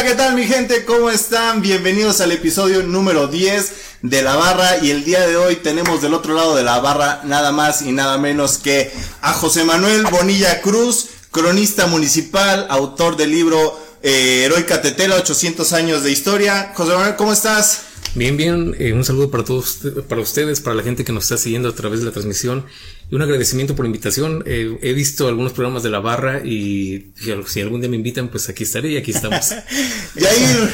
Hola, ¿qué tal mi gente? ¿Cómo están? Bienvenidos al episodio número 10 de La Barra y el día de hoy tenemos del otro lado de la barra nada más y nada menos que a José Manuel Bonilla Cruz, cronista municipal, autor del libro eh, Heroica Tetela, 800 años de historia. José Manuel, ¿cómo estás? Bien, bien, eh, un saludo para todos, para ustedes, para la gente que nos está siguiendo a través de la transmisión y un agradecimiento por la invitación. Eh, he visto algunos programas de la barra y si algún día me invitan, pues aquí estaré y aquí estamos. Yair,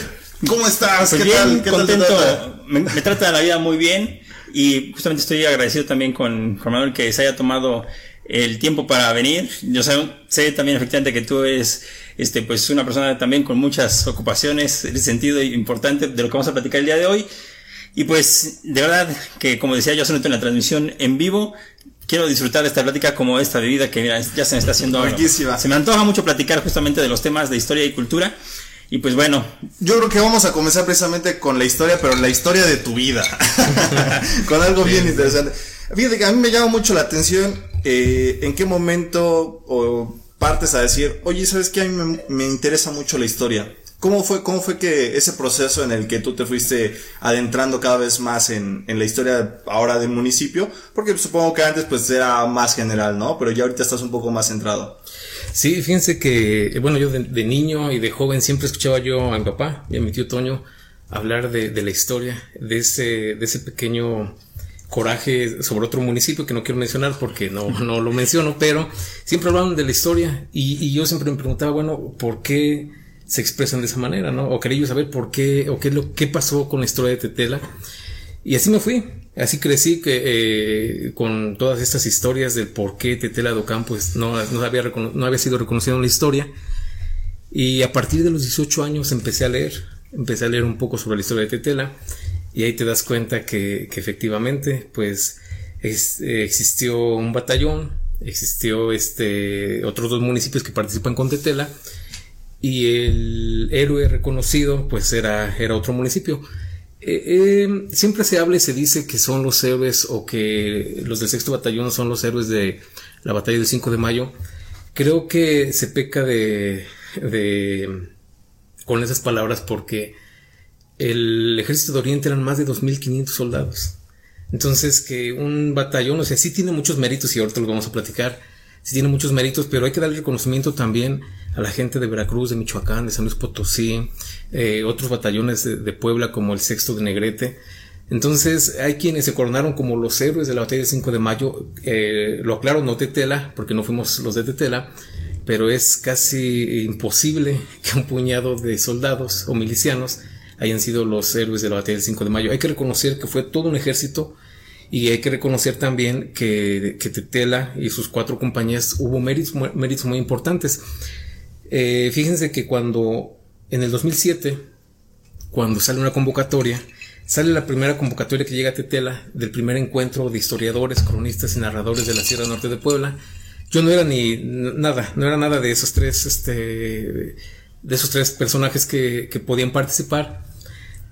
¿cómo estás? Pues ¿Qué tal? ¿Qué contento. me, me, trata la vida muy bien y justamente estoy agradecido también con Juan Manuel que se haya tomado el tiempo para venir. Yo sé, sé también efectivamente que tú eres este, pues una persona también con muchas ocupaciones, ese sentido importante de lo que vamos a platicar el día de hoy. Y pues, de verdad, que como decía yo hace un en la transmisión en vivo, quiero disfrutar de esta plática como esta bebida que mira, ya se me está haciendo. Se me antoja mucho platicar justamente de los temas de historia y cultura. Y pues bueno. Yo creo que vamos a comenzar precisamente con la historia, pero la historia de tu vida. con algo bien, interesante. Fíjate que a mí me llama mucho la atención eh, en qué momento o partes a decir, oye, ¿sabes qué? A mí me, interesa mucho la historia. ¿Cómo fue, ¿Cómo fue que ese proceso en el que tú te fuiste adentrando cada vez más en, la historia ahora del municipio? Porque supongo que antes pues era más general, ¿no? Pero ya ahorita estás un poco más centrado. Sí, fíjense que, bueno, yo de, niño y de joven siempre escuchaba yo a mi papá y a mi tío Toño hablar de, la historia, de ese, pequeño coraje sobre otro municipio que no quiero mencionar porque no, no lo menciono, pero siempre hablaban de la historia y, yo siempre me preguntaba, bueno, ¿por qué se expresan de esa manera, no? O quería yo saber por qué, o qué, lo, qué pasó con la historia de Tetela. Y así me fui, así crecí eh, con todas estas historias del por qué Tetela do Campos no, no, había, no había sido reconocido en la historia. Y a partir de los 18 años empecé a leer, empecé a leer un poco sobre la historia de Tetela y ahí te das cuenta que, que efectivamente, pues, existió un batallón, existió este, otros dos municipios que participan con Tetela, y el héroe reconocido, pues, era, era otro municipio. Eh, eh, siempre se habla y se dice que son los héroes o que los del sexto batallón son los héroes de la batalla del 5 de mayo. Creo que se peca de, de con esas palabras porque el ejército de Oriente eran más de 2.500 soldados. Entonces, que un batallón, o sea, sí tiene muchos méritos y ahorita lo vamos a platicar, sí tiene muchos méritos, pero hay que darle reconocimiento también a la gente de Veracruz, de Michoacán, de San Luis Potosí, eh, otros batallones de, Puebla como el sexto de Negrete. Entonces, hay quienes se coronaron como los héroes de la batalla del 5 de mayo. Eh, lo aclaro, no Tetela, porque no fuimos los de Tetela, pero es casi imposible que un puñado de soldados o milicianos hayan sido los héroes de la batalla del 5 de mayo. Hay que reconocer que fue todo un ejército y hay que reconocer también que, Tetela y sus cuatro compañías hubo méritos muy importantes. Eh, fíjense que cuando en el 2007, cuando sale una convocatoria, sale la primera convocatoria que llega a Tetela del primer encuentro de historiadores, cronistas y narradores de la Sierra Norte de Puebla. Yo no era ni nada, no era nada de esos tres, este, de esos tres personajes que, que podían participar.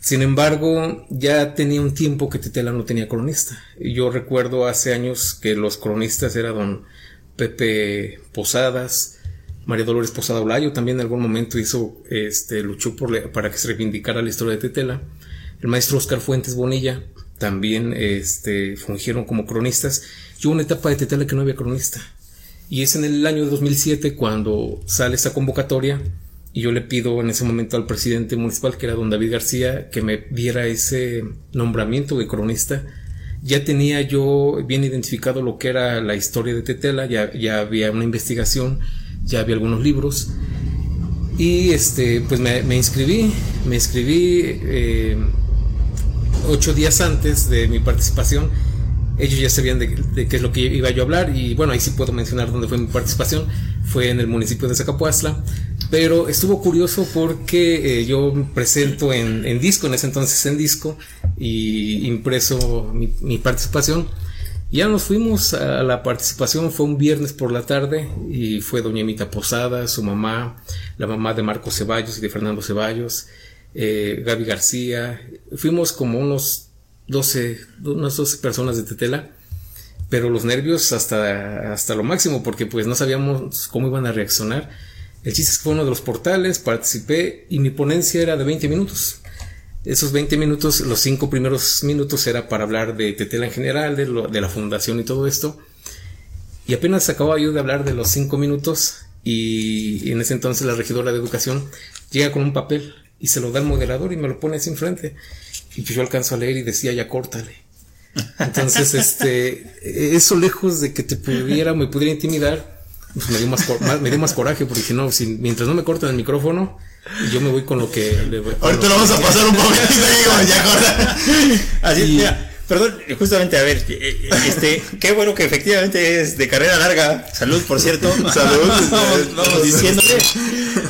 Sin embargo, ya tenía un tiempo que Tetela no tenía cronista. Yo recuerdo hace años que los cronistas eran don Pepe Posadas, María Dolores Posada Olayo también en algún momento hizo, este, luchó por para que se reivindicara la historia de Tetela. El maestro Oscar Fuentes Bonilla también, este, fungieron como cronistas. Y hubo una etapa de Tetela que no había cronista. Y es en el año 2007 cuando sale esta convocatoria y yo le pido en ese momento al presidente municipal, que era don David García, que me diera ese nombramiento de cronista. Ya tenía yo bien identificado lo que era la historia de Tetela, ya había una investigación, ya había algunos libros. Y este, pues me, inscribí, me inscribí eh, ocho días antes de mi participación. Ellos ya sabían de, qué es lo que iba yo a hablar y bueno, ahí sí puedo mencionar dónde fue mi participación. Fue en el municipio de Zacapuazla pero estuvo curioso porque eh, yo presento en, disco, en ese entonces en disco, y impreso mi, participación. Ya nos fuimos a la participación, fue un viernes por la tarde y fue doña Emita Posada, su mamá, la mamá de Marco Ceballos y de Fernando Ceballos, eh, Gaby García. Fuimos como unos 12, unas 12 personas de Tetela, pero los nervios hasta, hasta lo máximo porque pues no sabíamos cómo iban a reaccionar El chiste es que fue uno de los portales, participé y mi ponencia era de 20 minutos. Esos 20 minutos, los cinco primeros minutos era para hablar de Tetela en general, de, de la fundación y todo esto. Y apenas acababa yo de hablar de los cinco minutos y en ese entonces la regidora de educación llega con un papel y se lo da al moderador y me lo pone así enfrente. Y pues yo alcanzo a leer y decía, ya córtale. Entonces, este, eso lejos de que te pudiera, me pudiera intimidar, pues me dio más, me dio más coraje porque no, si, mientras no me cortan el micrófono, yo me voy con lo que le voy. Ahorita lo vamos a pasar un poquito, digo, ya corta. Así, y, mira, perdón, justamente, a ver, eh, eh, este, qué bueno que efectivamente es de carrera larga. Salud, por cierto. Salud. vamos, vamos diciéndole.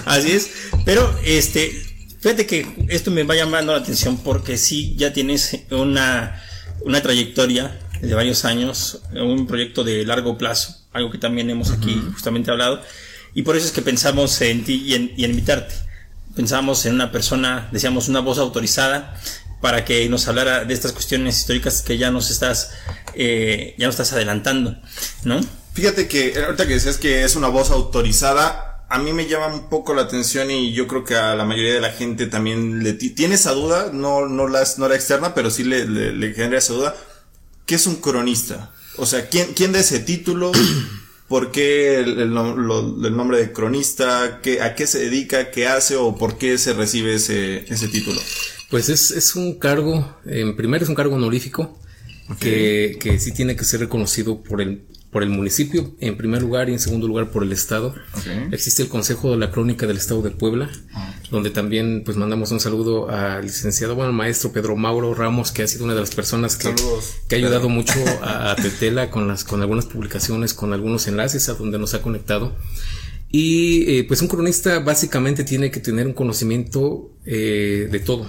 Así es. Pero, este, fíjate que esto me va llamando la atención porque sí ya tienes una, una trayectoria de varios años, un proyecto de largo plazo, algo que también hemos aquí justamente hablado. Y por eso es que pensamos en ti y en, y en invitarte. Pensamos en una persona, decíamos, una voz autorizada para que nos hablara de estas cuestiones históricas que ya nos estás, eh, ya nos estás adelantando, ¿no? Fíjate que ahorita que decías que es una voz autorizada, a mí me llama un poco la atención y yo creo que a la mayoría de la gente también le tiene esa duda, no, no, la, no la externa, pero sí le genera esa duda. ¿Qué es un cronista? O sea, ¿quién, quién da ese título? ¿Por qué el, el, lo, el nombre de cronista? ¿Qué, ¿A qué se dedica? ¿Qué hace? ¿O por qué se recibe ese, ese título? Pues es, es un cargo, en primer es un cargo honorífico, okay. que, que sí tiene que ser reconocido por el, por el municipio, en primer lugar, y en segundo lugar por el Estado. Okay. Existe el Consejo de la Crónica del Estado de Puebla, okay. donde también pues mandamos un saludo al licenciado, bueno, al maestro Pedro Mauro Ramos, que ha sido una de las personas que, que ha ayudado mucho a, a, Tetela con, las, con algunas publicaciones, con algunos enlaces a donde nos ha conectado. Y eh, pues un cronista básicamente tiene que tener un conocimiento eh, de todo,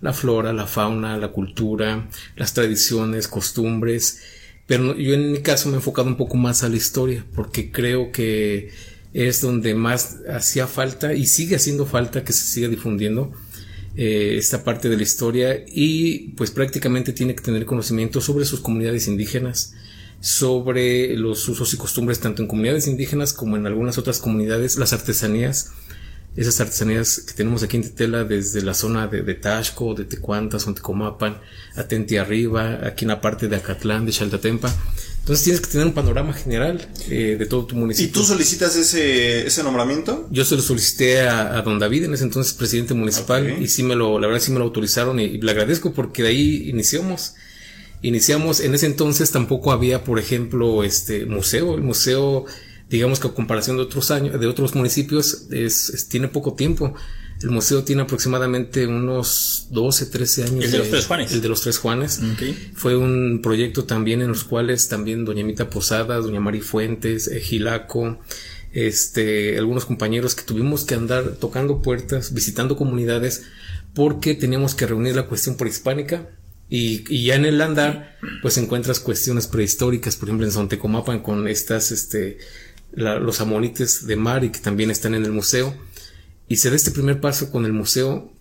la flora, la fauna, la cultura, las tradiciones, costumbres, pero yo en mi caso me he enfocado un poco más a la historia, porque creo que es donde más hacía falta y sigue haciendo falta que se siga difundiendo eh, esta parte de la historia. Y pues prácticamente tiene que tener conocimiento sobre sus comunidades indígenas, sobre los usos y costumbres tanto en comunidades indígenas como en algunas otras comunidades, las artesanías, esas artesanías que tenemos aquí en Tetela desde la zona de, de Taxco, de Tecuanta, Sontecomapan, Atenti Arriba, aquí en la parte de Acatlán, de Chaltatempa. Entonces tienes que tener un panorama general eh, de todo tu municipio. ¿Y tú solicitas ese, ese nombramiento? Yo se lo solicité a, a don David, en ese entonces presidente municipal, okay. y sí me lo, la verdad sí me lo autorizaron y, y le agradezco porque de ahí iniciamos iniciamos en ese entonces tampoco había por ejemplo este museo el museo digamos que a comparación de otros años de otros municipios es, es, tiene poco tiempo. El museo tiene aproximadamente unos 12 13 años el de los tres Juanes. el de los tres Juanes. Okay. fue un proyecto también en los cuales también doña Mita Posada doña Mari Fuentes eh, Gilaco este algunos compañeros que tuvimos que andar tocando puertas visitando comunidades porque teníamos que reunir la cuestión prehispánica y, y, ya en el andar, pues encuentras cuestiones prehistóricas, por ejemplo en Sontecomapan con estas, este, los amonites de mar y que también están en el museo. Y se da este primer paso con el museo,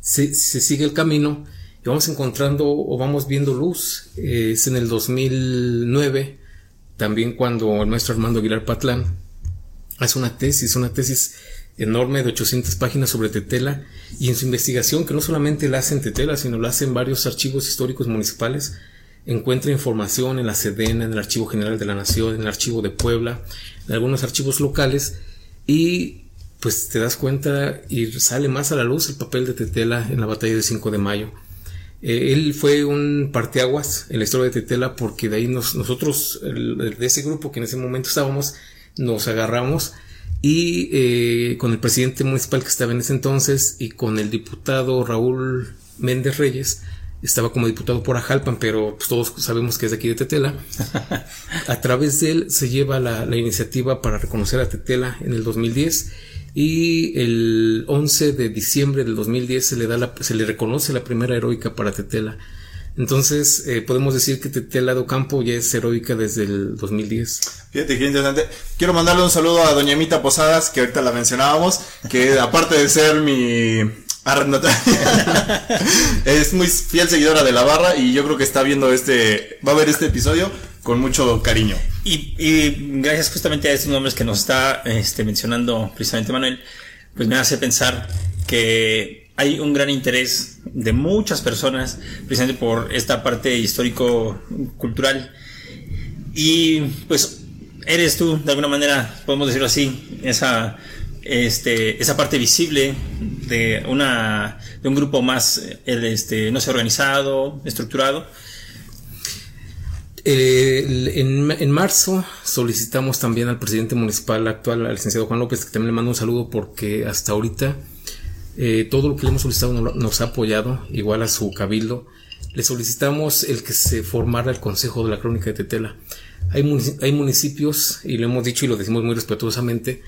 se, se sigue el camino y vamos encontrando o vamos viendo luz. Eh, es en el 2009, también cuando el maestro Armando Aguilar Patlán hace una tesis, una tesis enorme de 800 páginas sobre Tetela y en su investigación, que no solamente la hace en Tetela, sino la hace en varios archivos históricos municipales, encuentra información en la Sedena, en el Archivo General de la Nación, en el Archivo de Puebla, algunos archivos locales y pues te das cuenta y sale más a la luz el papel de Tetela en la batalla del 5 de mayo. Eh, él fue un parteaguas en la historia de Tetela porque de ahí nos, nosotros, de ese grupo que en ese momento estábamos, nos agarramos y eh, con el presidente municipal que estaba en ese entonces y con el diputado Raúl Méndez Reyes, estaba como diputado por Ajalpan, pero pues, todos sabemos que es de aquí de Tetela. A través de él se lleva la, la, iniciativa para reconocer a Tetela en el 2010 y el 11 de diciembre del 2010 se le da la, se le reconoce la primera heroica para Tetela. Entonces, eh, podemos decir que Tetela do Campo ya es heroica desde el 2010. Fíjate qué interesante. Quiero mandarle un saludo a Doña Mita Posadas, que ahorita la mencionábamos, que aparte de ser mi es muy fiel seguidora de la barra y yo creo que está viendo este, va a ver este episodio con mucho cariño. Y, gracias justamente a estos nombres que nos está este, mencionando precisamente Manuel, pues me hace pensar que hay un gran interés de muchas personas precisamente por esta parte histórico-cultural. Y pues eres tú, de alguna manera, podemos decirlo así, esa, este, esa parte visible de, una, de un grupo más, este, no sé, organizado, estructurado. Eh, en, marzo solicitamos también al presidente municipal actual, al licenciado Juan López, que también le mando un saludo porque hasta ahorita eh, todo lo que le hemos solicitado nos, ha apoyado, igual a su cabildo. Le solicitamos el que se formara el Consejo de la Crónica de Tetela. Hay, municipios, y lo hemos dicho y lo decimos muy respetuosamente,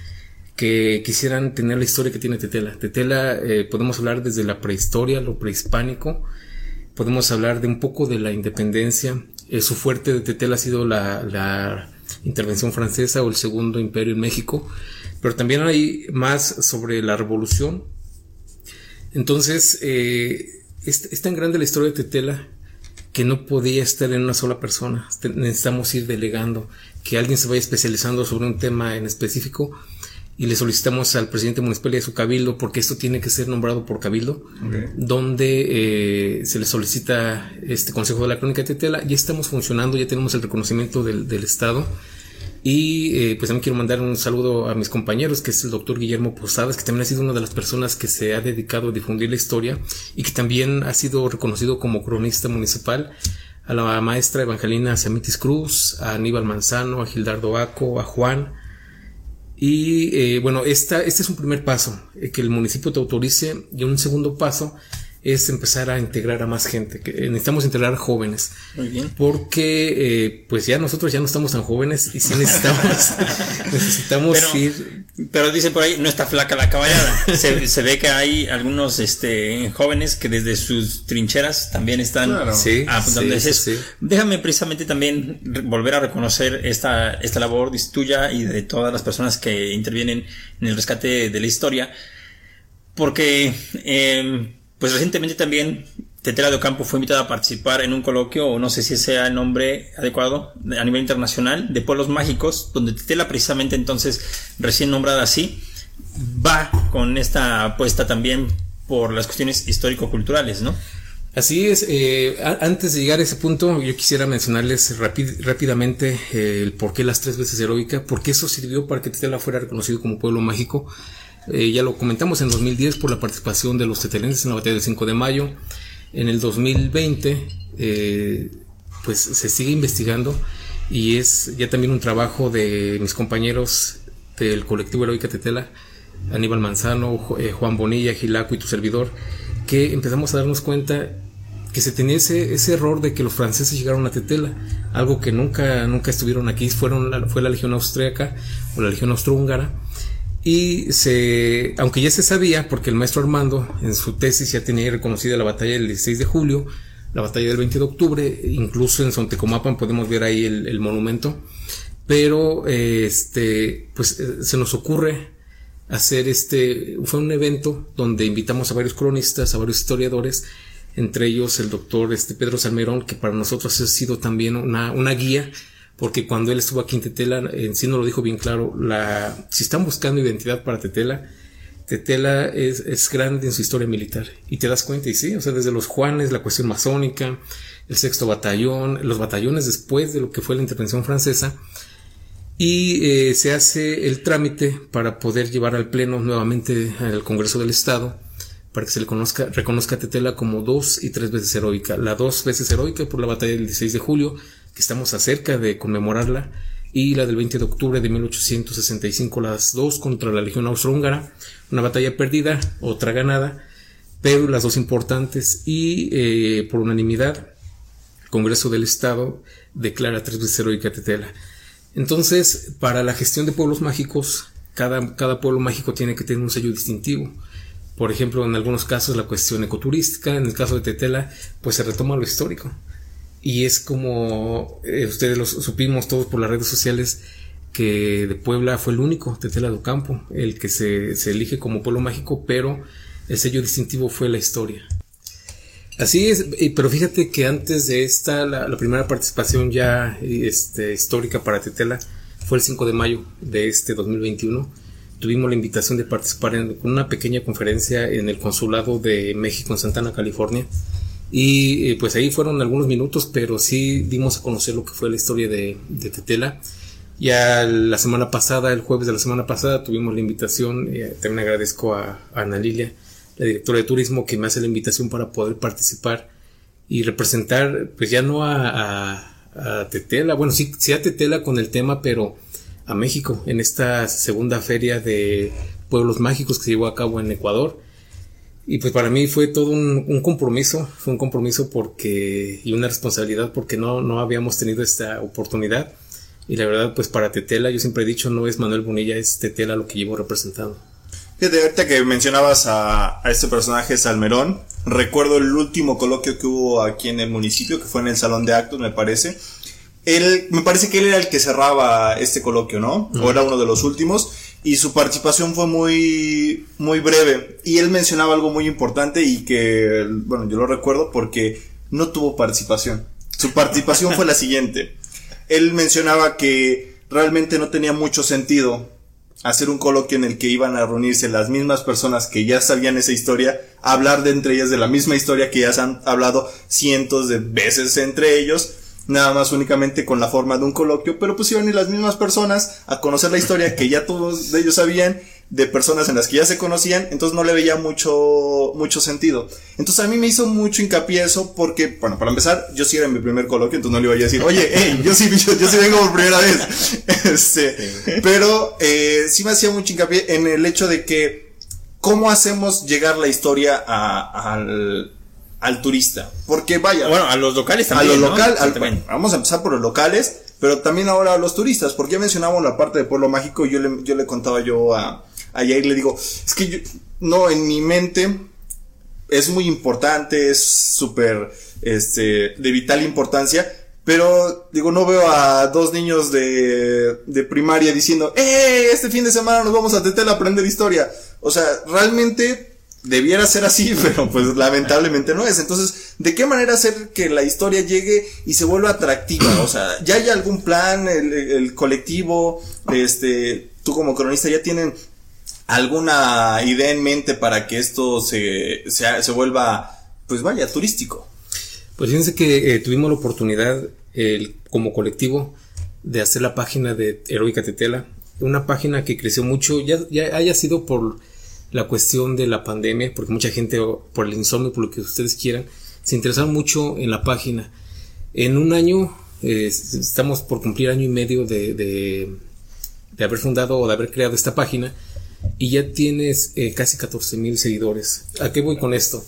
que quisieran tener la historia que tiene Tetela. Tetela, eh, podemos hablar desde la prehistoria, lo prehispánico, podemos hablar de un poco de la independencia. Eh, su fuerte de Tetela ha sido la, intervención francesa o el segundo imperio en México, pero también hay más sobre la revolución. Entonces, eh, es tan grande la historia de Tetela que no podía estar en una sola persona. Necesitamos ir delegando, que alguien se vaya especializando sobre un tema en específico y le solicitamos al presidente municipal y a su cabildo, porque esto tiene que ser nombrado por cabildo, donde eh, se le solicita este Consejo de la Crónica de Tetela. Ya estamos funcionando, ya tenemos el reconocimiento del, del Estado. Y eh, pues también quiero mandar un saludo a mis compañeros, que es el doctor Guillermo Posadas, que también ha sido una de las personas que se ha dedicado a difundir la historia y que también ha sido reconocido como cronista municipal, a la maestra Evangelina Samitis Cruz, a Aníbal Manzano, a Gildardo Aco, a Juan. Y eh, bueno, esta, este es un primer paso, eh, que el municipio te autorice y un segundo paso es empezar a integrar a más gente. Que necesitamos integrar jóvenes. Muy bien. Porque, eh, pues ya nosotros ya no estamos tan jóvenes y sí necesitamos, necesitamos pero, ir. Pero dice por ahí, no está flaca la caballada. se, ve que hay algunos este, jóvenes que desde sus trincheras también están claro. sí, sí, Déjame precisamente también volver a reconocer esta, esta labor tuya y de todas las personas que intervienen en el rescate de la historia. Porque, eh, pues recientemente también Tetela de Ocampo fue invitada a participar en un coloquio, o no sé si sea el nombre adecuado, a nivel internacional, de pueblos mágicos, donde Tetela precisamente entonces, recién nombrada así, va con esta apuesta también por las cuestiones histórico-culturales, ¿no? Así es, eh, antes de llegar a ese punto, yo quisiera mencionarles rápidamente eh, el por qué las tres veces heroica, porque eso sirvió para que Tetela fuera reconocido como pueblo mágico. Eh, ya lo comentamos en 2010 por la participación de los tetelenses en la batalla del 5 de mayo. En el 2020, eh, pues se sigue investigando y es ya también un trabajo de mis compañeros del colectivo Heroica Tetela, Aníbal Manzano, eh, Juan Bonilla, Gilaco y tu servidor, que empezamos a darnos cuenta que se tenía ese, ese, error de que los franceses llegaron a Tetela, algo que nunca, nunca estuvieron aquí, fueron fue la Legión Austriaca o la Legión Austrohúngara, y se, aunque ya se sabía, porque el maestro Armando en su tesis ya tenía reconocida la batalla del 16 de julio, la batalla del 20 de octubre, incluso en Sontecomapan podemos ver ahí el, monumento, pero este, pues eh, se nos ocurre hacer este, fue un evento donde invitamos a varios cronistas, a varios historiadores, entre ellos el doctor este, Pedro Salmerón, que para nosotros ha sido también una, una guía porque cuando él estuvo aquí en Tetela, en sí no lo dijo bien claro, la, si están buscando identidad para Tetela, Tetela es, es, grande en su historia militar. Y te das cuenta, y sí, o sea, desde los Juanes, la cuestión masónica, el sexto batallón, los batallones después de lo que fue la intervención francesa, y eh, se hace el trámite para poder llevar al Pleno nuevamente al Congreso del Estado, para que se le conozca, reconozca a Tetela como dos y tres veces heroica. La dos veces heroica por la batalla del 16 de julio, que estamos acerca de conmemorarla, y la del 20 de octubre de 1865, las dos contra la Legión Austrohúngara, una batalla perdida, otra ganada, pero las dos importantes, y eh, por unanimidad, el Congreso del Estado declara tres veces heroica Tetela. Entonces, para la gestión de pueblos mágicos, cada, cada pueblo mágico tiene que tener un sello distintivo. Por ejemplo, en algunos casos la cuestión ecoturística, en el caso de Tetela, pues se retoma lo histórico. Y es como eh, ustedes lo supimos todos por las redes sociales que de Puebla fue el único, Tetela do Campo, el que se, se elige como pueblo mágico, pero el sello distintivo fue la historia. Así es, pero fíjate que antes de esta, la, primera participación ya este, histórica para Tetela fue el 5 de mayo de este 2021. Tuvimos la invitación de participar en una pequeña conferencia en el Consulado de México en Santana, California. Y eh, pues ahí fueron algunos minutos, pero sí dimos a conocer lo que fue la historia de, Tetela. Ya la semana pasada, el jueves de la semana pasada, tuvimos la invitación, eh, también agradezco a, a Ana Lilia, la directora de turismo, que me hace la invitación para poder participar y representar, pues ya no a, a, Tetela, bueno, sí, sí a Tetela con el tema, pero a México en esta segunda feria de pueblos mágicos que se llevó a cabo en Ecuador. Y pues para mí fue todo un, un, compromiso, fue un compromiso porque, y una responsabilidad porque no, no habíamos tenido esta oportunidad. Y la verdad, pues para Tetela, yo siempre he dicho, no es Manuel Bonilla, es Tetela lo que llevo representando. Fíjate, ahorita que mencionabas a, a, este personaje Salmerón, recuerdo el último coloquio que hubo aquí en el municipio, que fue en el salón de actos, me parece. Él, me parece que él era el que cerraba este coloquio, ¿no? O era uno de los últimos. Y su participación fue muy, muy breve. Y él mencionaba algo muy importante y que, bueno, yo lo recuerdo porque no tuvo participación. Su participación fue la siguiente. Él mencionaba que realmente no tenía mucho sentido hacer un coloquio en el que iban a reunirse las mismas personas que ya sabían esa historia, hablar de entre ellas de la misma historia que ya se han hablado cientos de veces entre ellos, nada más únicamente con la forma de un coloquio, pero pues iban a ir las mismas personas a conocer la historia que ya todos de ellos sabían de personas en las que ya se conocían, entonces no le veía mucho, mucho sentido. Entonces a mí me hizo mucho hincapié eso porque, bueno, para empezar, yo sí era en mi primer coloquio, entonces no le iba a decir, oye, hey, yo sí, yo, sí vengo por primera vez. Este, pero, eh, sí me hacía mucho hincapié en el hecho de que, ¿cómo hacemos llegar la historia al, al turista? Porque vaya. Bueno, a los locales también. A los locales, vamos a empezar por los locales, pero también ahora a los turistas, porque ya mencionamos la parte de Pueblo Mágico, yo le, yo le contaba yo a, a Yair le digo, es que yo, no, en mi mente es muy importante, es súper, este, de vital importancia, pero digo, no veo a dos niños de, de primaria diciendo, ¡eh! Este fin de semana nos vamos a Tetel a aprender historia. O sea, realmente debiera ser así, pero pues lamentablemente no es. Entonces, ¿de qué manera hacer que la historia llegue y se vuelva atractiva? O sea, ¿ya hay algún plan, el, colectivo, este, tú como cronista ya tienen alguna idea en mente para que esto se, se, vuelva, pues vaya, turístico? Pues fíjense que eh, tuvimos la oportunidad el, como colectivo de hacer la página de Heroica Tetela, una página que creció mucho, ya, ya haya sido por la cuestión de la pandemia, porque mucha gente, por el insomnio, por lo que ustedes quieran, se interesaron mucho en la página. En un año, eh, estamos por cumplir año y medio de, de, de haber fundado o de haber creado esta página, y ya tienes eh, casi 14 mil seguidores. ¿A qué voy con esto?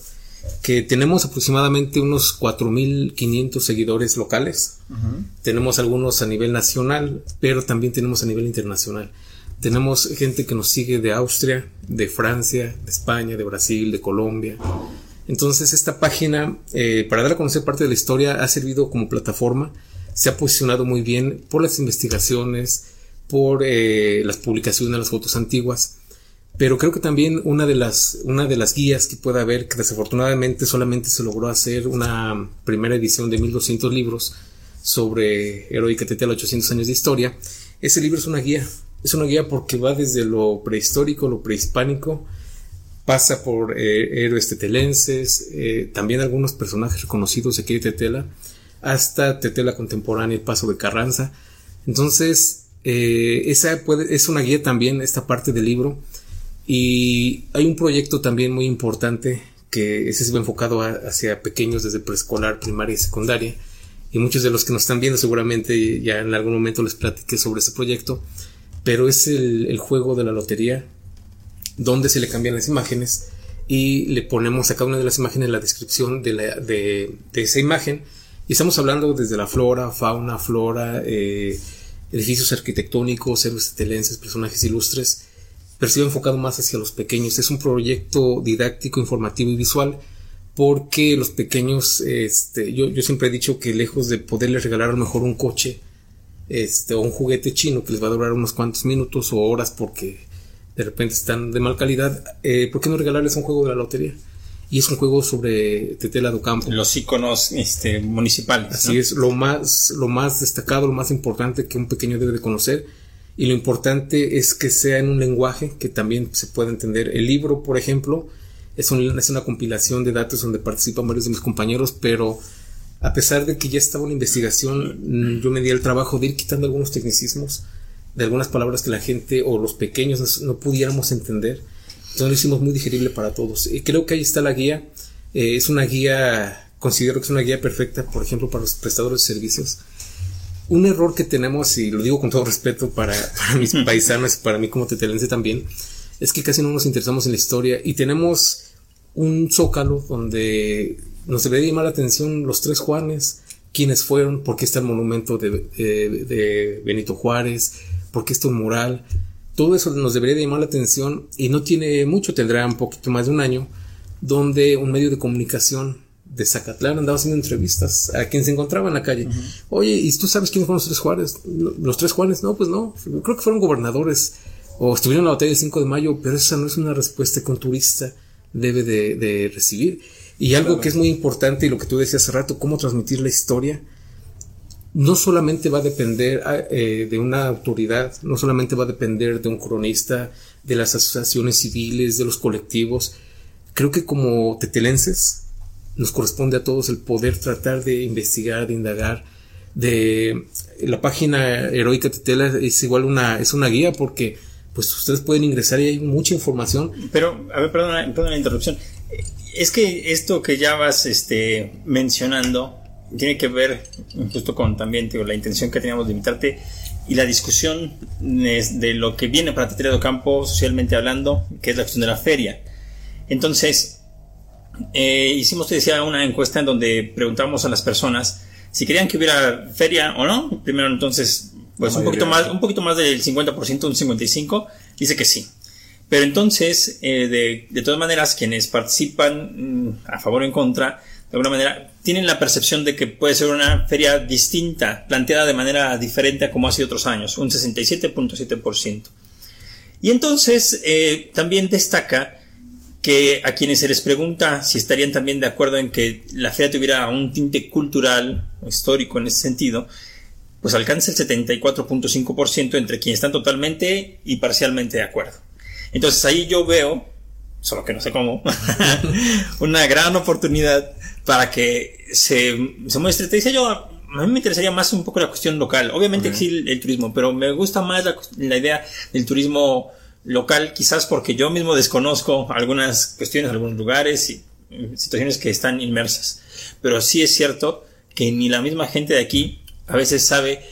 Que tenemos aproximadamente unos 4.500 seguidores locales. Tenemos algunos a nivel nacional, pero también tenemos a nivel internacional. Tenemos gente que nos sigue de Austria, de Francia, de España, de Brasil, de Colombia. Entonces esta página, eh, para dar a conocer parte de la historia, ha servido como plataforma. Se ha posicionado muy bien por las investigaciones, por eh, las publicaciones de las fotos antiguas pero creo que también una de las, una de las guías que puede haber, que desafortunadamente solamente se logró hacer una primera edición de 1200 libros sobre Heroica Tetela 800 años de historia, ese libro es una guía. Es una guía porque va desde lo prehistórico, lo prehispánico, pasa por eh, héroes tetelenses, eh, también algunos personajes reconocidos aquí de Tetela, hasta Tetela contemporánea, el paso de Carranza. Entonces, eh, esa es una guía también, esta parte del libro y hay un proyecto también muy importante que ese se va enfocado hacia pequeños desde preescolar, primaria y secundaria. Y muchos de los que nos están viendo seguramente ya en algún momento les platiqué sobre ese proyecto. Pero es el, juego de la lotería donde se le cambian las imágenes y le ponemos a cada una de las imágenes la descripción de, de, esa imagen. Y estamos hablando desde la flora, fauna, flora, eh, edificios arquitectónicos, héroes telenses, personajes ilustres pero sí enfocado más hacia los pequeños. Es un proyecto didáctico, informativo y visual porque los pequeños, este, yo, yo siempre he dicho que lejos de poderles regalar a lo mejor un coche, este, o un juguete chino que les va a durar unos cuantos minutos o horas porque de repente están de mal calidad, eh, ¿por qué no regalarles un juego de la lotería? y es un juego sobre Tetela do Campo. Los iconos este, municipales. Así es, lo más, lo más destacado, lo más importante que un pequeño debe de conocer. Y lo importante es que sea en un lenguaje que también se pueda entender. El libro, por ejemplo, es, es una compilación de datos donde participan varios de mis compañeros, pero a pesar de que ya estaba una investigación, mm, yo me di el trabajo de ir quitando algunos tecnicismos de algunas palabras que la gente o los pequeños no, pudiéramos entender. Entonces lo hicimos muy digerible para todos. Y creo que ahí está la guía. Eh, es una guía, considero que es una guía perfecta, por ejemplo, para los prestadores de servicios. Un error que tenemos, y lo digo con todo respeto para, para mis paisanos para mí como tetelense también, es que casi no nos interesamos en la historia y tenemos un zócalo donde nos debería llamar la atención los tres Juanes, quiénes fueron, por qué está el monumento de, de, Benito Juárez, por qué está un mural. Todo eso nos debería llamar la atención y no tiene mucho, tendrá un poquito más de un año, donde un medio de comunicación de Zacatlán andaba haciendo entrevistas a quien se encontraba en la calle. Oye, ¿y tú sabes quiénes fueron los tres Juárez? ¿Los tres Juárez? No, pues no. Creo que fueron gobernadores o estuvieron en la batalla del 5 de mayo, pero esa no es una respuesta que un turista debe de recibir. Y algo que es muy importante y lo que tú decías hace rato, cómo transmitir la historia, no solamente va a depender ah, eh, de una autoridad, no solamente va a depender de un cronista, de las asociaciones civiles, de los colectivos. Creo que como tetelenses nos corresponde a todos el poder tratar de investigar, de indagar, de la página heroica Tetela es igual una es una guía porque pues ustedes pueden ingresar y hay mucha información. Pero a ver, perdona, perdona la interrupción es que esto que ya vas este, mencionando tiene que ver justo con también la intención que teníamos de invitarte y la discusión de lo que viene para Teatro de Campo socialmente hablando, que es la cuestión de la feria. Entonces, eh, hicimos, te decía, una encuesta en donde preguntábamos a las personas si querían que hubiera feria o no. Primero, entonces, pues un poquito, más, un poquito más del 50%, un 55%, dice que sí. Pero entonces, eh, de, todas maneras, quienes participan mm, a favor o en contra, de alguna manera, tienen la percepción de que puede ser una feria distinta, planteada de manera diferente a como ha sido otros años, un 67.7%. Y entonces, eh, también destaca que a quienes se les pregunta si estarían también de acuerdo en que la feria tuviera un tinte cultural o histórico en ese sentido, pues alcanza el 74.5% entre quienes están totalmente y parcialmente de acuerdo. Entonces ahí yo veo, solo que no sé cómo, una gran oportunidad para que se, se muestre. Te dice yo, a mí me interesaría más un poco la cuestión local. Obviamente sí el, turismo, pero me gusta más la, la, idea del turismo local, quizás porque yo mismo desconozco algunas cuestiones, algunos lugares y situaciones que están inmersas. Pero sí es cierto que ni la misma gente de aquí a veces sabe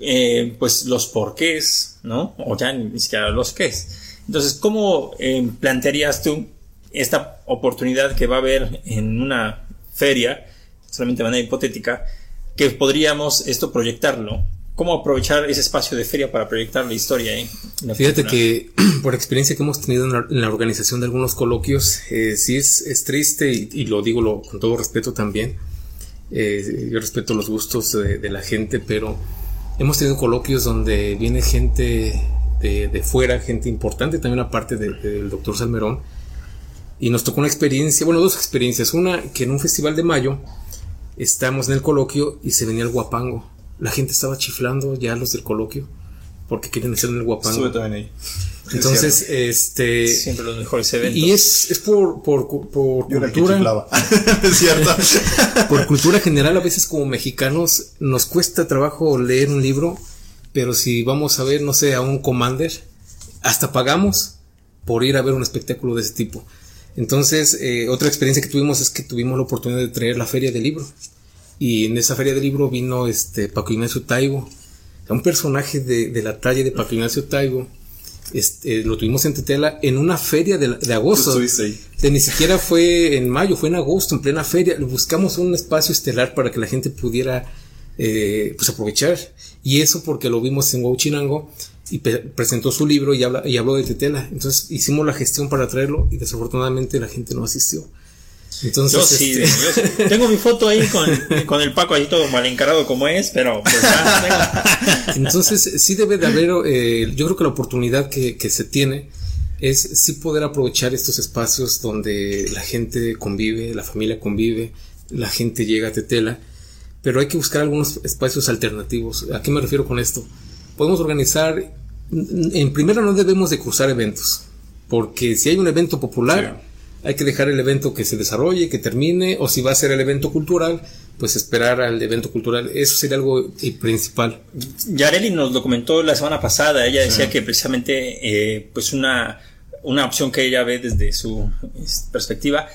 eh, pues los porqués, ¿no? O ya ni siquiera los qués. Entonces, ¿cómo eh, plantearías tú esta oportunidad que va a haber en una feria, solamente de manera hipotética, que podríamos esto proyectarlo? ¿Cómo aprovechar ese espacio de feria para proyectar la historia? Eh, Fíjate que por experiencia que hemos tenido en la, organización de algunos coloquios, eh, sí es, es triste y, lo digo con todo respeto también. Eh, yo respeto los gustos de la gente, pero hemos tenido coloquios donde viene gente de, fuera, gente importante, también aparte del doctor Salmerón. Y nos tocó una experiencia, bueno, dos experiencias. Una, que en un festival de mayo estamos en el coloquio y se venía el guapango. La gente estaba chiflando ya los del coloquio porque querían hacer en el guapango. Entonces, este. Siempre los mejores eventos. Y es, es por, por, por cultura. es cierto. por cultura general, a veces como mexicanos, nos cuesta trabajo leer un libro pero si vamos a ver, no sé, a un Commander, hasta pagamos por ir a ver un espectáculo de ese tipo. Entonces, eh, otra experiencia que tuvimos es que tuvimos la oportunidad de traer la feria del libro. Y en esa feria del libro vino este Paco Ignacio Taibo, un personaje de, la talla de Paco Ignacio Taibo. Este, lo tuvimos en Tetela en una feria de, de agosto. De, ni siquiera fue en mayo, fue en agosto, en plena feria. Buscamos un espacio estelar para que la gente pudiera eh, pues aprovechar. Y eso porque lo vimos en Huachinango y presentó su libro y, habla, y habló de Tetela. Entonces hicimos la gestión para traerlo y desafortunadamente la gente no asistió. Entonces, yo sí, este, tengo mi foto ahí con, el Paco ahí todo mal encarado como es, pero pues Entonces sí debe de haber, eh, yo creo que la oportunidad que, que se tiene es sí poder aprovechar estos espacios donde la gente convive, la familia convive, la gente llega a Tetela, pero hay que buscar algunos espacios alternativos. ¿A qué me refiero con esto? Podemos organizar, en primero no debemos de cruzar eventos, porque si hay un evento popular, hay que dejar el evento que se desarrolle, que termine, o si va a ser el evento cultural, pues esperar al evento cultural. Eso sería algo principal. Yareli nos lo comentó la semana pasada. Ella decía que precisamente, eh, pues una, una opción que ella ve desde su perspectiva,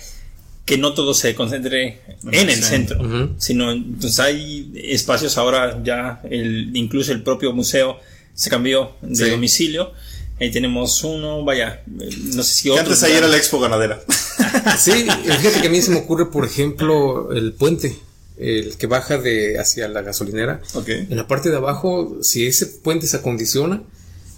que no todo se concentre en el centro, sino entonces hay espacios ahora ya, el, incluso el propio museo se cambió de domicilio Ahí tenemos uno, vaya, no sé si otro. Antes ahí era la expo ganadera. sí, fíjate que a mí se me ocurre, por ejemplo, el puente, el que baja de hacia la gasolinera. Okay. En la parte de abajo, si ese puente se acondiciona,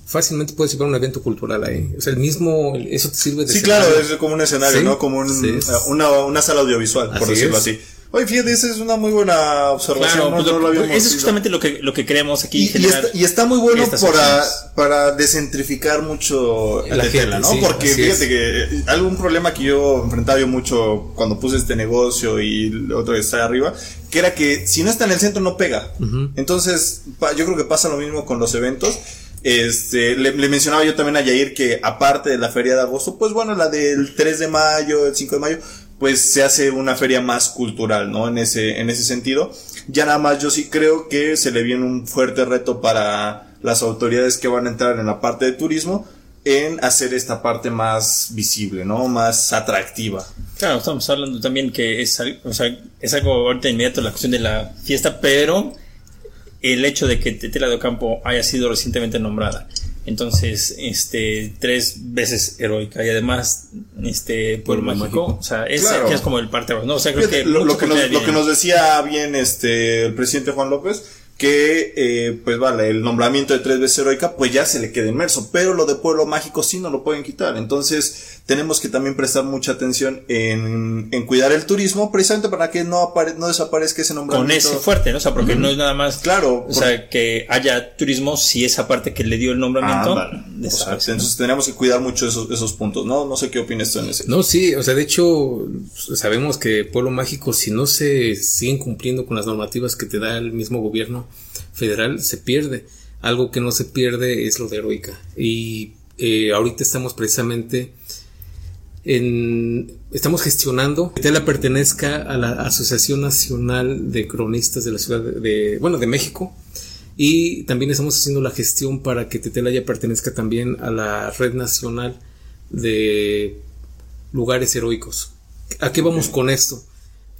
fácilmente puedes llevar un evento cultural ahí. O sea, el mismo, eso te sirve de Sí, claro, es como un escenario, ¿no? Como un, una, una, sala audiovisual, por decirlo así. Oye, fíjate, esa es una muy buena observación. Claro, no, pues eso es justamente lo que, lo que creemos aquí. Y, y, está, muy bueno para, para descentrificar mucho la tela, ¿no? Porque fíjate que algún problema que yo enfrentaba yo mucho cuando puse este negocio y el otro que está arriba, que era que si no está en el centro no pega. Entonces, yo creo que pasa lo mismo con los eventos. Este, le, le, mencionaba yo también a Yair que aparte de la feria de agosto, pues bueno, la del 3 de mayo, el 5 de mayo, pues se hace una feria más cultural, ¿no? En ese, en ese sentido. Ya nada más yo sí creo que se le viene un fuerte reto para las autoridades que van a entrar en la parte de turismo en hacer esta parte más visible, ¿no? Más atractiva. Claro, estamos hablando también que es, es algo ahorita inmediato la cuestión de la fiesta, pero el hecho de que Tetela de Ocampo haya sido recientemente nombrada. Entonces, este, tres veces heroica y además, este, pueblo mágico, o sea, es, es como el parte, ¿no? O sea, creo que lo, lo, que nos, lo que nos decía bien, este, el presidente Juan López, que eh, pues vale, el nombramiento de tres veces heroica pues ya se le queda inmerso, pero lo de pueblo mágico sí no lo pueden quitar, entonces tenemos que también prestar mucha atención en, en cuidar el turismo precisamente para que no, apare no desaparezca ese nombramiento. Con ese fuerte, ¿no? O sea, porque no es nada más, claro, o sea, que haya turismo si esa parte que le dio el nombramiento. Ah, entonces tenemos que cuidar mucho esos, esos puntos, ¿no? No sé qué opinas tú en ese. No, sí, o sea, de hecho sabemos que pueblo mágico si no se siguen cumpliendo con las normativas que te da el mismo gobierno federal se pierde. Algo que no se pierde es lo de heroica. Y eh, ahorita estamos precisamente en, estamos gestionando que Tetela pertenezca a la Asociación Nacional de Cronistas de la Ciudad de, bueno, de México. Y también estamos haciendo la gestión para que Tetela ya pertenezca también a la Red Nacional de Lugares Heroicos. ¿A qué vamos con esto?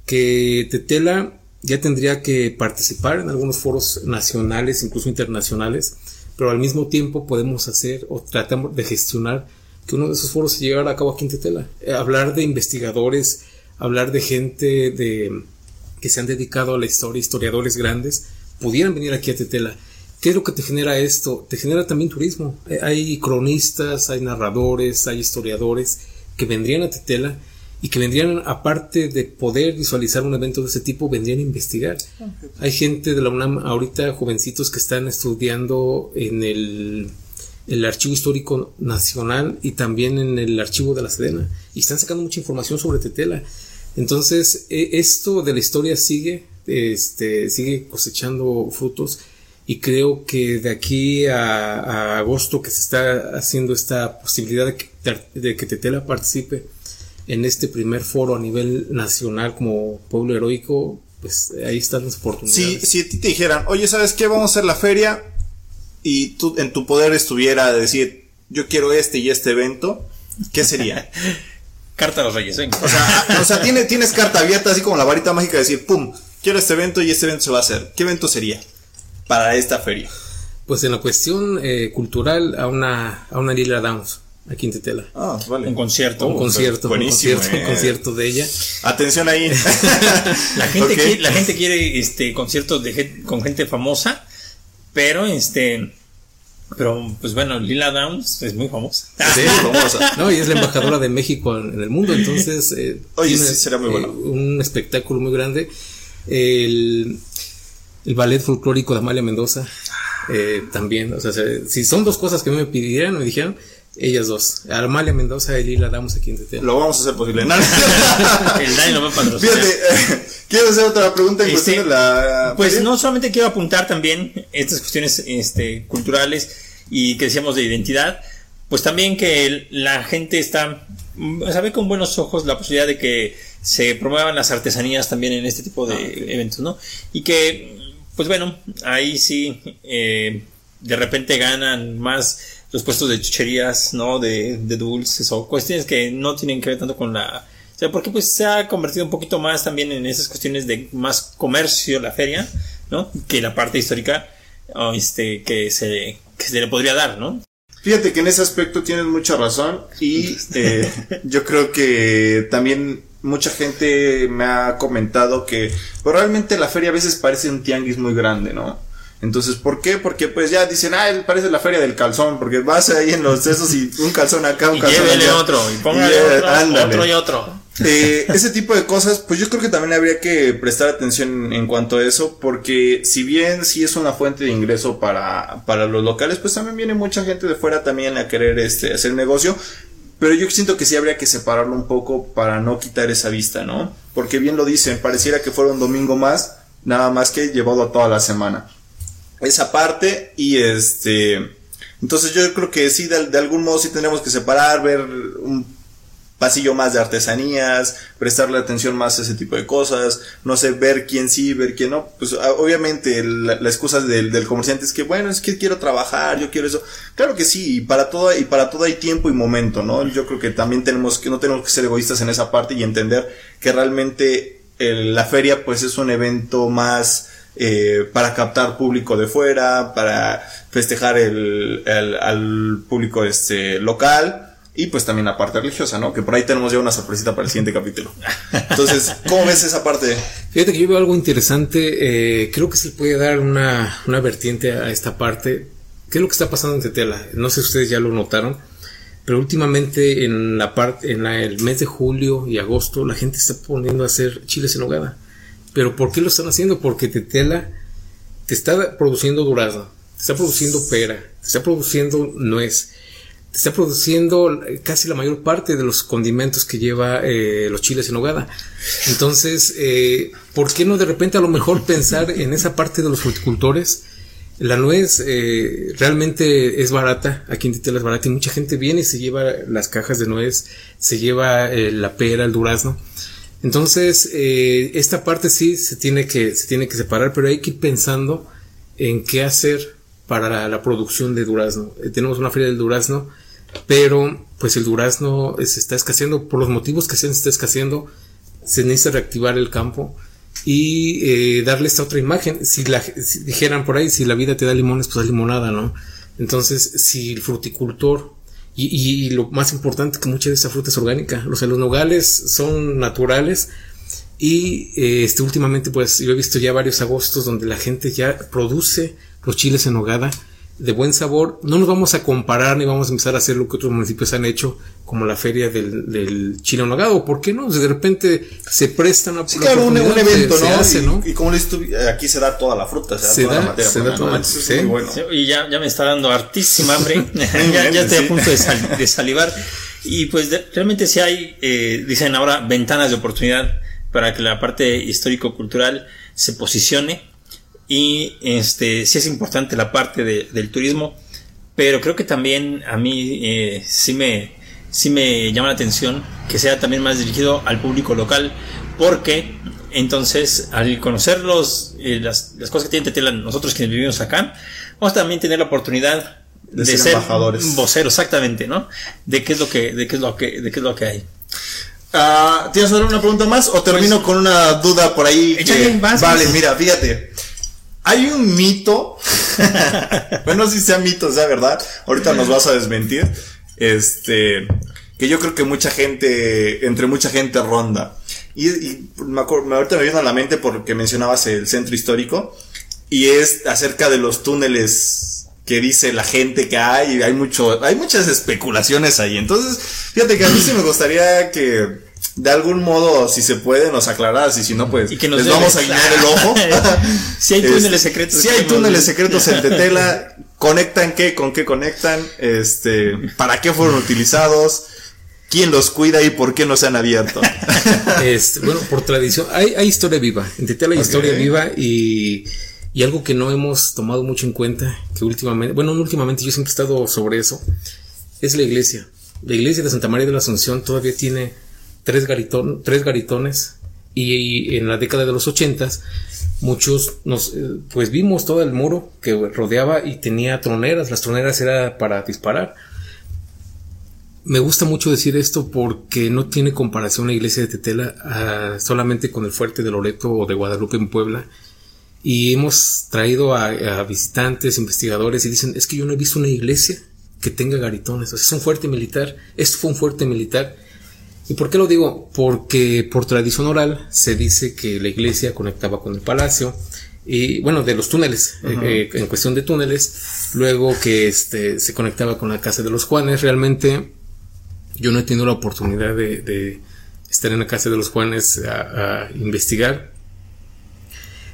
Que Tetela ya tendría que participar en algunos foros nacionales, incluso internacionales, pero al mismo tiempo podemos hacer o tratamos de gestionar que uno de esos foros se llegara a cabo aquí en Tetela. Eh, hablar de investigadores, hablar de gente de, que se han dedicado a la historia, historiadores grandes, pudieran venir aquí a Tetela. ¿Qué es lo que te genera esto? Te genera también turismo. Eh, hay cronistas, hay narradores, hay historiadores que vendrían a Tetela y que vendrían, aparte de poder visualizar un evento de ese tipo, vendrían a investigar. Hay gente de la UNAM ahorita, jovencitos que están estudiando en el, el Archivo Histórico Nacional y también en el Archivo de la Sedena y están sacando mucha información sobre Tetela. Entonces, e, esto de la historia sigue, este, sigue cosechando frutos y creo que de aquí a, agosto que se está haciendo esta posibilidad de que, de que Tetela participe en este primer foro a nivel nacional como pueblo heroico, pues ahí están las oportunidades. Si, si a ti te dijeran, oye, ¿sabes qué? Vamos a hacer la feria y tú, en tu poder estuviera decir, yo quiero este y este evento, ¿qué sería? carta a los reyes, venga. O sea, o sea tienes, tienes carta abierta, así como la varita mágica de decir, pum, quiero este evento y este evento se va a hacer. ¿Qué evento sería para esta feria? Pues en la cuestión eh, cultural, a una, a una Lila Downs aquí en Tetela. Ah, vale. Un concierto. un concierto. Buenísimo. Un concierto, de ella. Atención ahí. la, gente quiere, la gente quiere este conciertos de, con gente famosa, pero este. Pero, pues bueno, Lila Downs es muy famosa. Sí, famosa. No, y es la embajadora de México en, el mundo, entonces. Eh, Oye, sí, será muy bueno. Eh, un espectáculo muy grande. El, el ballet folclórico de Amalia Mendoza. Eh, también, o sea, si son dos cosas que me pidieran, me dijeron, Ellas dos. Amalia Mendoza y Lila Damos aquí en Tetela. Lo vamos a hacer posible. No, El Dani lo va a patrocinar. Fíjate, eh, quiero hacer otra pregunta en Este, cuestión de la. Pues no solamente quiero apuntar también estas cuestiones este, culturales y que decíamos de identidad, pues también que el- la gente está, sea, ve con buenos ojos la posibilidad de que se promuevan las artesanías también en este tipo de eventos, ¿no? Y que, pues bueno, ahí sí, eh, de repente ganan más los puestos de chucherías, ¿no? De, de dulces o cuestiones que no tienen que ver tanto con la... O sea, porque pues se ha convertido un poquito más también en esas cuestiones de más comercio la feria, ¿no? Que la parte histórica, este, que se, que se le podría dar, ¿no? Fíjate que en ese aspecto tienes mucha razón y eh, yo creo que también mucha gente me ha comentado que pues, realmente la feria a veces parece un tianguis muy grande, ¿no? Entonces, ¿por qué? Porque pues ya dicen, ah, parece la feria del calzón, porque vas ahí en los esos y un calzón acá, un Y calzón llévele allá. otro, y póngale Y, eh, otro, ándale. otro y otro. Eh, ese tipo de cosas, pues yo creo que también habría que prestar atención en cuanto a eso, porque si bien sí es una fuente de ingreso para, para los locales, pues también viene mucha gente de fuera también a querer este, hacer negocio. Pero yo siento que sí habría que separarlo un poco para no quitar esa vista, ¿no? Porque bien lo dicen, pareciera que fuera un domingo más, nada más que llevado a toda la semana. Esa parte y este... Entonces yo creo que sí, de, algún modo sí tendremos que separar, ver un pasillo más de artesanías, prestarle atención más a ese tipo de cosas, no sé, ver quién sí, ver quién no, pues ah, obviamente la, la excusa del, del comerciante es que bueno, es que quiero trabajar, yo quiero eso, claro que sí, y para todo, y para todo hay tiempo y momento, ¿no? Yo creo que también tenemos que, no tenemos que ser egoístas en esa parte y entender que realmente el- la feria pues es un evento más eh, para captar público de fuera, para festejar el, el- al público este local y pues también la parte religiosa, ¿no? Que por ahí tenemos ya una sorpresita para el siguiente capítulo. Entonces, ¿cómo ves esa parte? Fíjate que yo veo algo interesante. eh, creo que se puede dar una, una vertiente a esta parte. ¿Qué es lo que está pasando en Tetela? No sé si ustedes ya lo notaron, pero últimamente en la parte, en el mes de julio y agosto, la gente está poniendo a hacer chiles en hogada. Pero ¿por qué lo están haciendo? Porque Tetela te está produciendo durazno, te está produciendo pera, te está produciendo nuez, está produciendo casi la mayor parte de los condimentos que lleva eh, los chiles en hogada. Entonces, eh, ¿por qué no de repente a lo mejor pensar en esa parte de los fruticultores? La nuez eh, realmente es barata, aquí en Titela es barata y mucha gente viene y se lleva las cajas de nuez, se lleva eh, la pera, el durazno. Entonces, eh, esta parte sí se tiene que, se tiene que separar, pero hay que ir pensando en qué hacer para la, la producción de durazno. Tenemos una feria del durazno, pero pues el durazno eh, se está escaseando por los motivos que se está escaseando. Se necesita reactivar el campo y eh, darle esta otra imagen. Si, la, dijeran por ahí, si la vida te da limones, pues da limonada, ¿no? Entonces, si el fruticultor y, y, lo más importante que mucha de esta fruta es orgánica. O sea, los nogales son naturales. Y eh, este últimamente, pues yo he visto ya varios agostos donde la gente ya produce los chiles en nogada de buen sabor. No nos vamos a comparar ni vamos a empezar a hacer lo que otros municipios han hecho, como la feria del, del chile nogado. ¿Por qué no? De repente se prestan a Sí, claro, un, un evento, se ¿no? hace, y, ¿no? y como aquí se da toda la fruta, se da Se toda da- la materia se da prima, toda- sí. es muy bueno. Sí, Y ya, ya me está dando hartísima hambre. ya, ya estoy a punto de, sal- de salivar. Y pues de- realmente sí hay, eh, dicen ahora, ventanas de oportunidad para que la parte histórico-cultural se posicione. Y este sí es importante la parte de- del turismo. Pero creo que también a mí eh, sí me sí me llama la atención que sea también más dirigido al público local. Porque entonces al conocer los, eh, las, las cosas que tiene Tetela, nosotros quienes vivimos acá, vamos a también tener la oportunidad De de, ser ser embajadores. voceros, exactamente, ¿no? De qué es lo que, de qué es lo que, de qué es lo que hay. Ah, ¿Tienes ahora una pregunta más o termino con una duda por ahí? que- vale, mira, fíjate. Hay un mito. bueno, si sea mito, sea verdad. Ahorita nos vas a desmentir. Este. Que yo creo que mucha gente, entre mucha gente ronda. Y, me acuerdo, ahorita me vino a la mente porque mencionabas el centro histórico. Y es acerca de los túneles que dice la gente que hay. Hay mucho, hay muchas especulaciones ahí. Entonces, fíjate que a mí sí me gustaría que de algún modo, si se puede, nos aclararas. Y si no, pues Y que nos les vamos a guiñar el ojo. Si hay túneles Este, secretos, Si hay túneles secretos en Tetela. ¿Conectan qué? ¿Con qué conectan? Este, ¿para qué fueron utilizados? ¿Quién los cuida y por qué no se han abierto? Este, bueno, por tradición, hay, hay historia viva. En Tetela hay historia viva y, y algo que no hemos tomado mucho en cuenta, que últimamente, bueno, no últimamente, yo siempre he estado sobre eso, es la iglesia. La iglesia de Santa María de la Asunción todavía tiene tres, garitón, tres garitones y, en la década de los ochentas muchos nos eh, pues vimos todo el muro que rodeaba y tenía troneras, las troneras era para disparar. Me gusta mucho decir esto porque no tiene comparación la iglesia de Tetela ah, solamente con el fuerte de Loreto o de Guadalupe en Puebla. Y hemos traído a, visitantes, investigadores y dicen, es que yo no he visto una iglesia que tenga garitones. Es un fuerte militar. Esto fue un fuerte militar. ¿Y por qué lo digo? Porque por tradición oral se dice que la iglesia conectaba con el palacio y bueno, de los túneles, eh, eh, en cuestión de túneles, luego que este, se conectaba con la casa de los Juanes, realmente yo no he tenido la oportunidad de, estar en la casa de los Juanes a, a, investigar.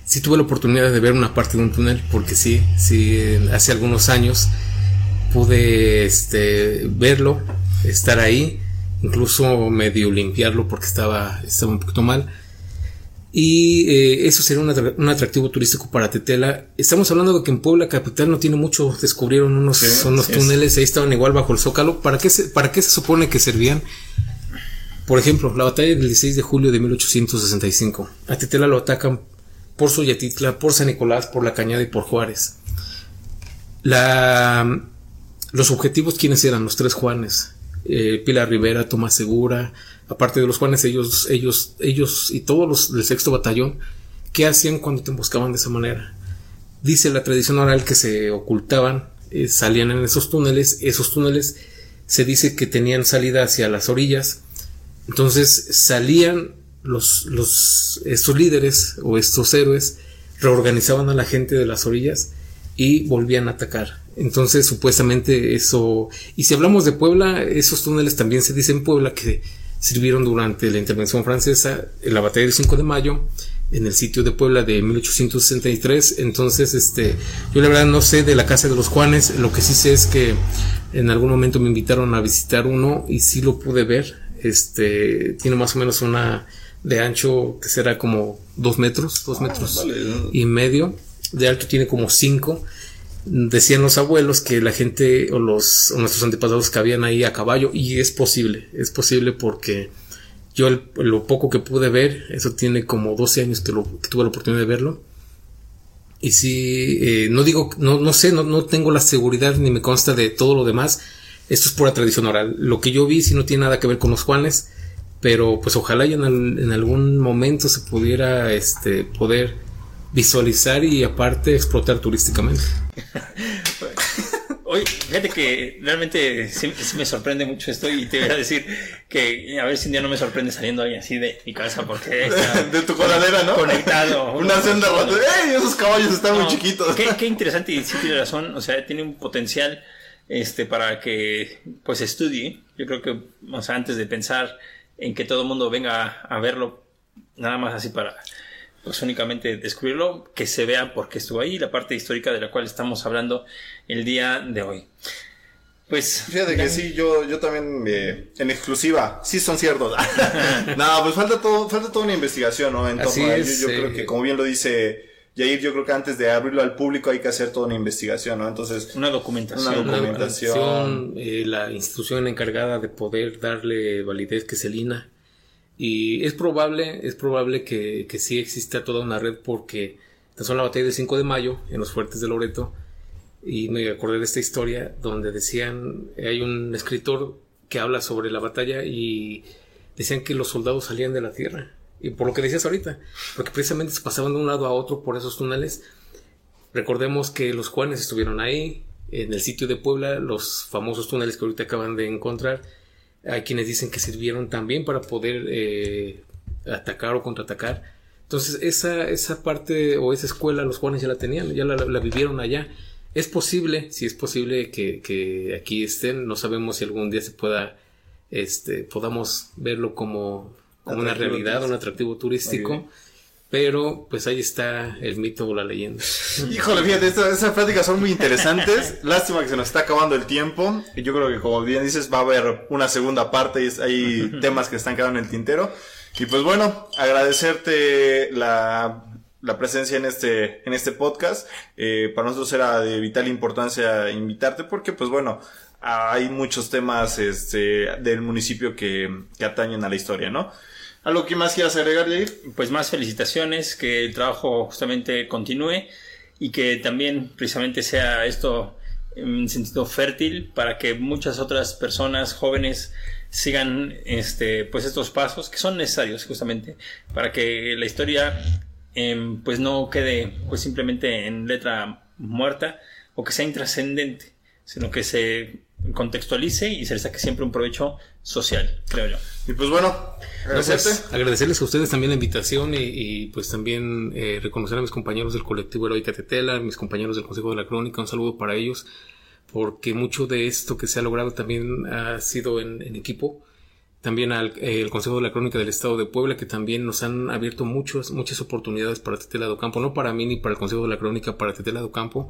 Sí tuve la oportunidad de ver una parte de un túnel, porque sí, sí, hace algunos años pude este, verlo, estar ahí, incluso medio limpiarlo porque estaba, estaba un poquito mal. Y eh, eso sería un, atractivo turístico para Tetela. Estamos hablando de que en Puebla capital no tiene mucho. Descubrieron unos, túneles, ahí estaban igual bajo el zócalo. ¿Para qué, se, ¿Para qué se supone que servían? Por ejemplo, la batalla del 16 de julio de 1865. A Tetela lo atacan por Soyatitla, por San Nicolás, por La Cañada y por Juárez. La, los objetivos, ¿quiénes eran? Los tres Juanes. Eh, Pilar Rivera, Tomás Segura, aparte de los Juanes, ellos, ellos, ellos y todos los del sexto batallón, ¿qué hacían cuando te emboscaban de esa manera? Dice la tradición oral que se ocultaban, eh, salían en esos túneles, esos túneles se dice que tenían salida hacia las orillas, entonces salían los, los, estos líderes o estos héroes, reorganizaban a la gente de las orillas y volvían a atacar. Entonces, supuestamente eso. Y si hablamos de Puebla, esos túneles también se dice en Puebla que sirvieron durante la intervención francesa en la batalla del 5 de mayo en el sitio de Puebla de 1863. Entonces, este, yo la verdad no sé de la casa de los Juanes. Lo que sí sé es que en algún momento me invitaron a visitar uno y sí lo pude ver. Este, tiene más o menos una de ancho que será como dos metros, dos ah, metros y medio. De alto tiene como cinco decían los abuelos que la gente o los nuestros antepasados cabían ahí a caballo y es posible, es posible porque yo lo poco que pude ver, eso tiene como 12 años que, tuve la oportunidad de verlo. Y sí, eh, no digo, no, no sé, no, no tengo la seguridad ni me consta de todo lo demás. Esto es pura tradición oral. Lo que yo vi sí no tiene nada que ver con los Juanes, pero pues ojalá y en, en algún momento se pudiera este, poder visualizar y aparte explotar turísticamente. Oye, fíjate que realmente sí, me sorprende mucho esto y te voy a decir que a ver si un día no me sorprende saliendo ahí así de mi casa porque de tu coladera, ¿no? Conectado. Una senda ¡Ey! Esos caballos están muy chiquitos. Qué, qué, interesante y sí tiene razón. O sea, tiene un potencial este para que pues estudie. Yo creo que, o sea, antes de pensar en que todo el mundo venga a verlo, nada más así para pues únicamente descubrirlo, que se vea porque estuvo ahí, la parte histórica de la cual estamos hablando el día de hoy. Pues. Fíjate que sí, yo, yo también, eh, en exclusiva, sí son ciertos. no, pues falta todo, falta toda una investigación, ¿no? Entonces, yo, creo que, como bien lo dice Jair, yo creo que antes de abrirlo al público hay que hacer toda una investigación, ¿no? Entonces. Una documentación. Una documentación. Eh, la institución encargada de poder darle validez, que es el INA, y es probable, es probable que, que sí exista toda una red porque tan solo la batalla del 5 de mayo en los fuertes de Loreto y me acordé de esta historia donde decían, hay un escritor que habla sobre la batalla y decían que los soldados salían de la tierra. Y por lo que decías ahorita, porque precisamente se pasaban de un lado a otro por esos túneles. Recordemos que los Juanes estuvieron ahí, en el sitio de Puebla, los famosos túneles que ahorita acaban de encontrar hay quienes dicen que sirvieron también para poder eh, atacar o contraatacar. Entonces, esa, esa parte o esa escuela los Juanes ya la tenían, ya la, vivieron allá. Es posible, si es posible que, aquí estén, no sabemos si algún día se pueda, este, podamos verlo como, como una realidad, un atractivo turístico. Pero pues ahí está el mito o la leyenda. Híjole, fíjate, estas, estas pláticas son muy interesantes. Lástima que se nos está acabando el tiempo. Y yo creo que como bien dices, va a haber una segunda parte y hay temas que están quedando en el tintero. Y pues bueno, agradecerte la, la presencia en este, en este podcast. Eh, para nosotros era de vital importancia invitarte porque pues bueno, hay muchos temas este, del municipio que, que atañen a la historia, ¿no? ¿Algo que más quieras agregar, Jair? Pues más felicitaciones, que el trabajo justamente continúe y que también precisamente sea esto en sentido fértil para que muchas otras personas jóvenes sigan este pues estos pasos que son necesarios justamente para que la historia em, pues no quede pues simplemente en letra muerta o que sea intrascendente sino que se contextualice y se le saque siempre un provecho social creo yo Y pues bueno, No, pues, agradecerles a ustedes también la invitación y, y, pues también eh, reconocer a mis compañeros del colectivo Heroica Tetela, mis compañeros del Consejo de la Crónica, un saludo para ellos, porque mucho de esto que se ha logrado también ha sido en, en equipo. También al eh, el Consejo de la Crónica del Estado de Puebla, que también nos han abierto muchas, muchas oportunidades para Tetela do Campo, no para mí ni para el Consejo de la Crónica, para Tetela do Campo.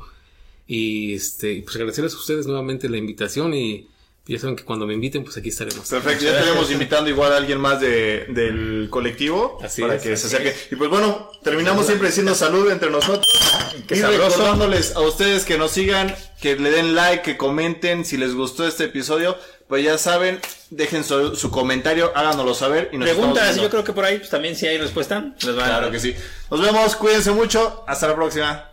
Y este, pues agradecerles a ustedes nuevamente la invitación y ya saben que cuando me inviten, pues aquí estaremos. Perfecto, ya tenemos invitando igual a alguien más de, del colectivo Así para es, que se acerque. Y pues bueno, terminamos siempre diciendo salud entre nosotros. Qué y sabroso. recordándoles a ustedes que nos sigan, que le den like, que comenten si les gustó este episodio. Pues ya saben, dejen su, su comentario, háganoslo saber. Y nos Preguntas, yo creo que por ahí pues, también si hay respuesta, les van a Claro que sí. Nos vemos, cuídense mucho, hasta la próxima.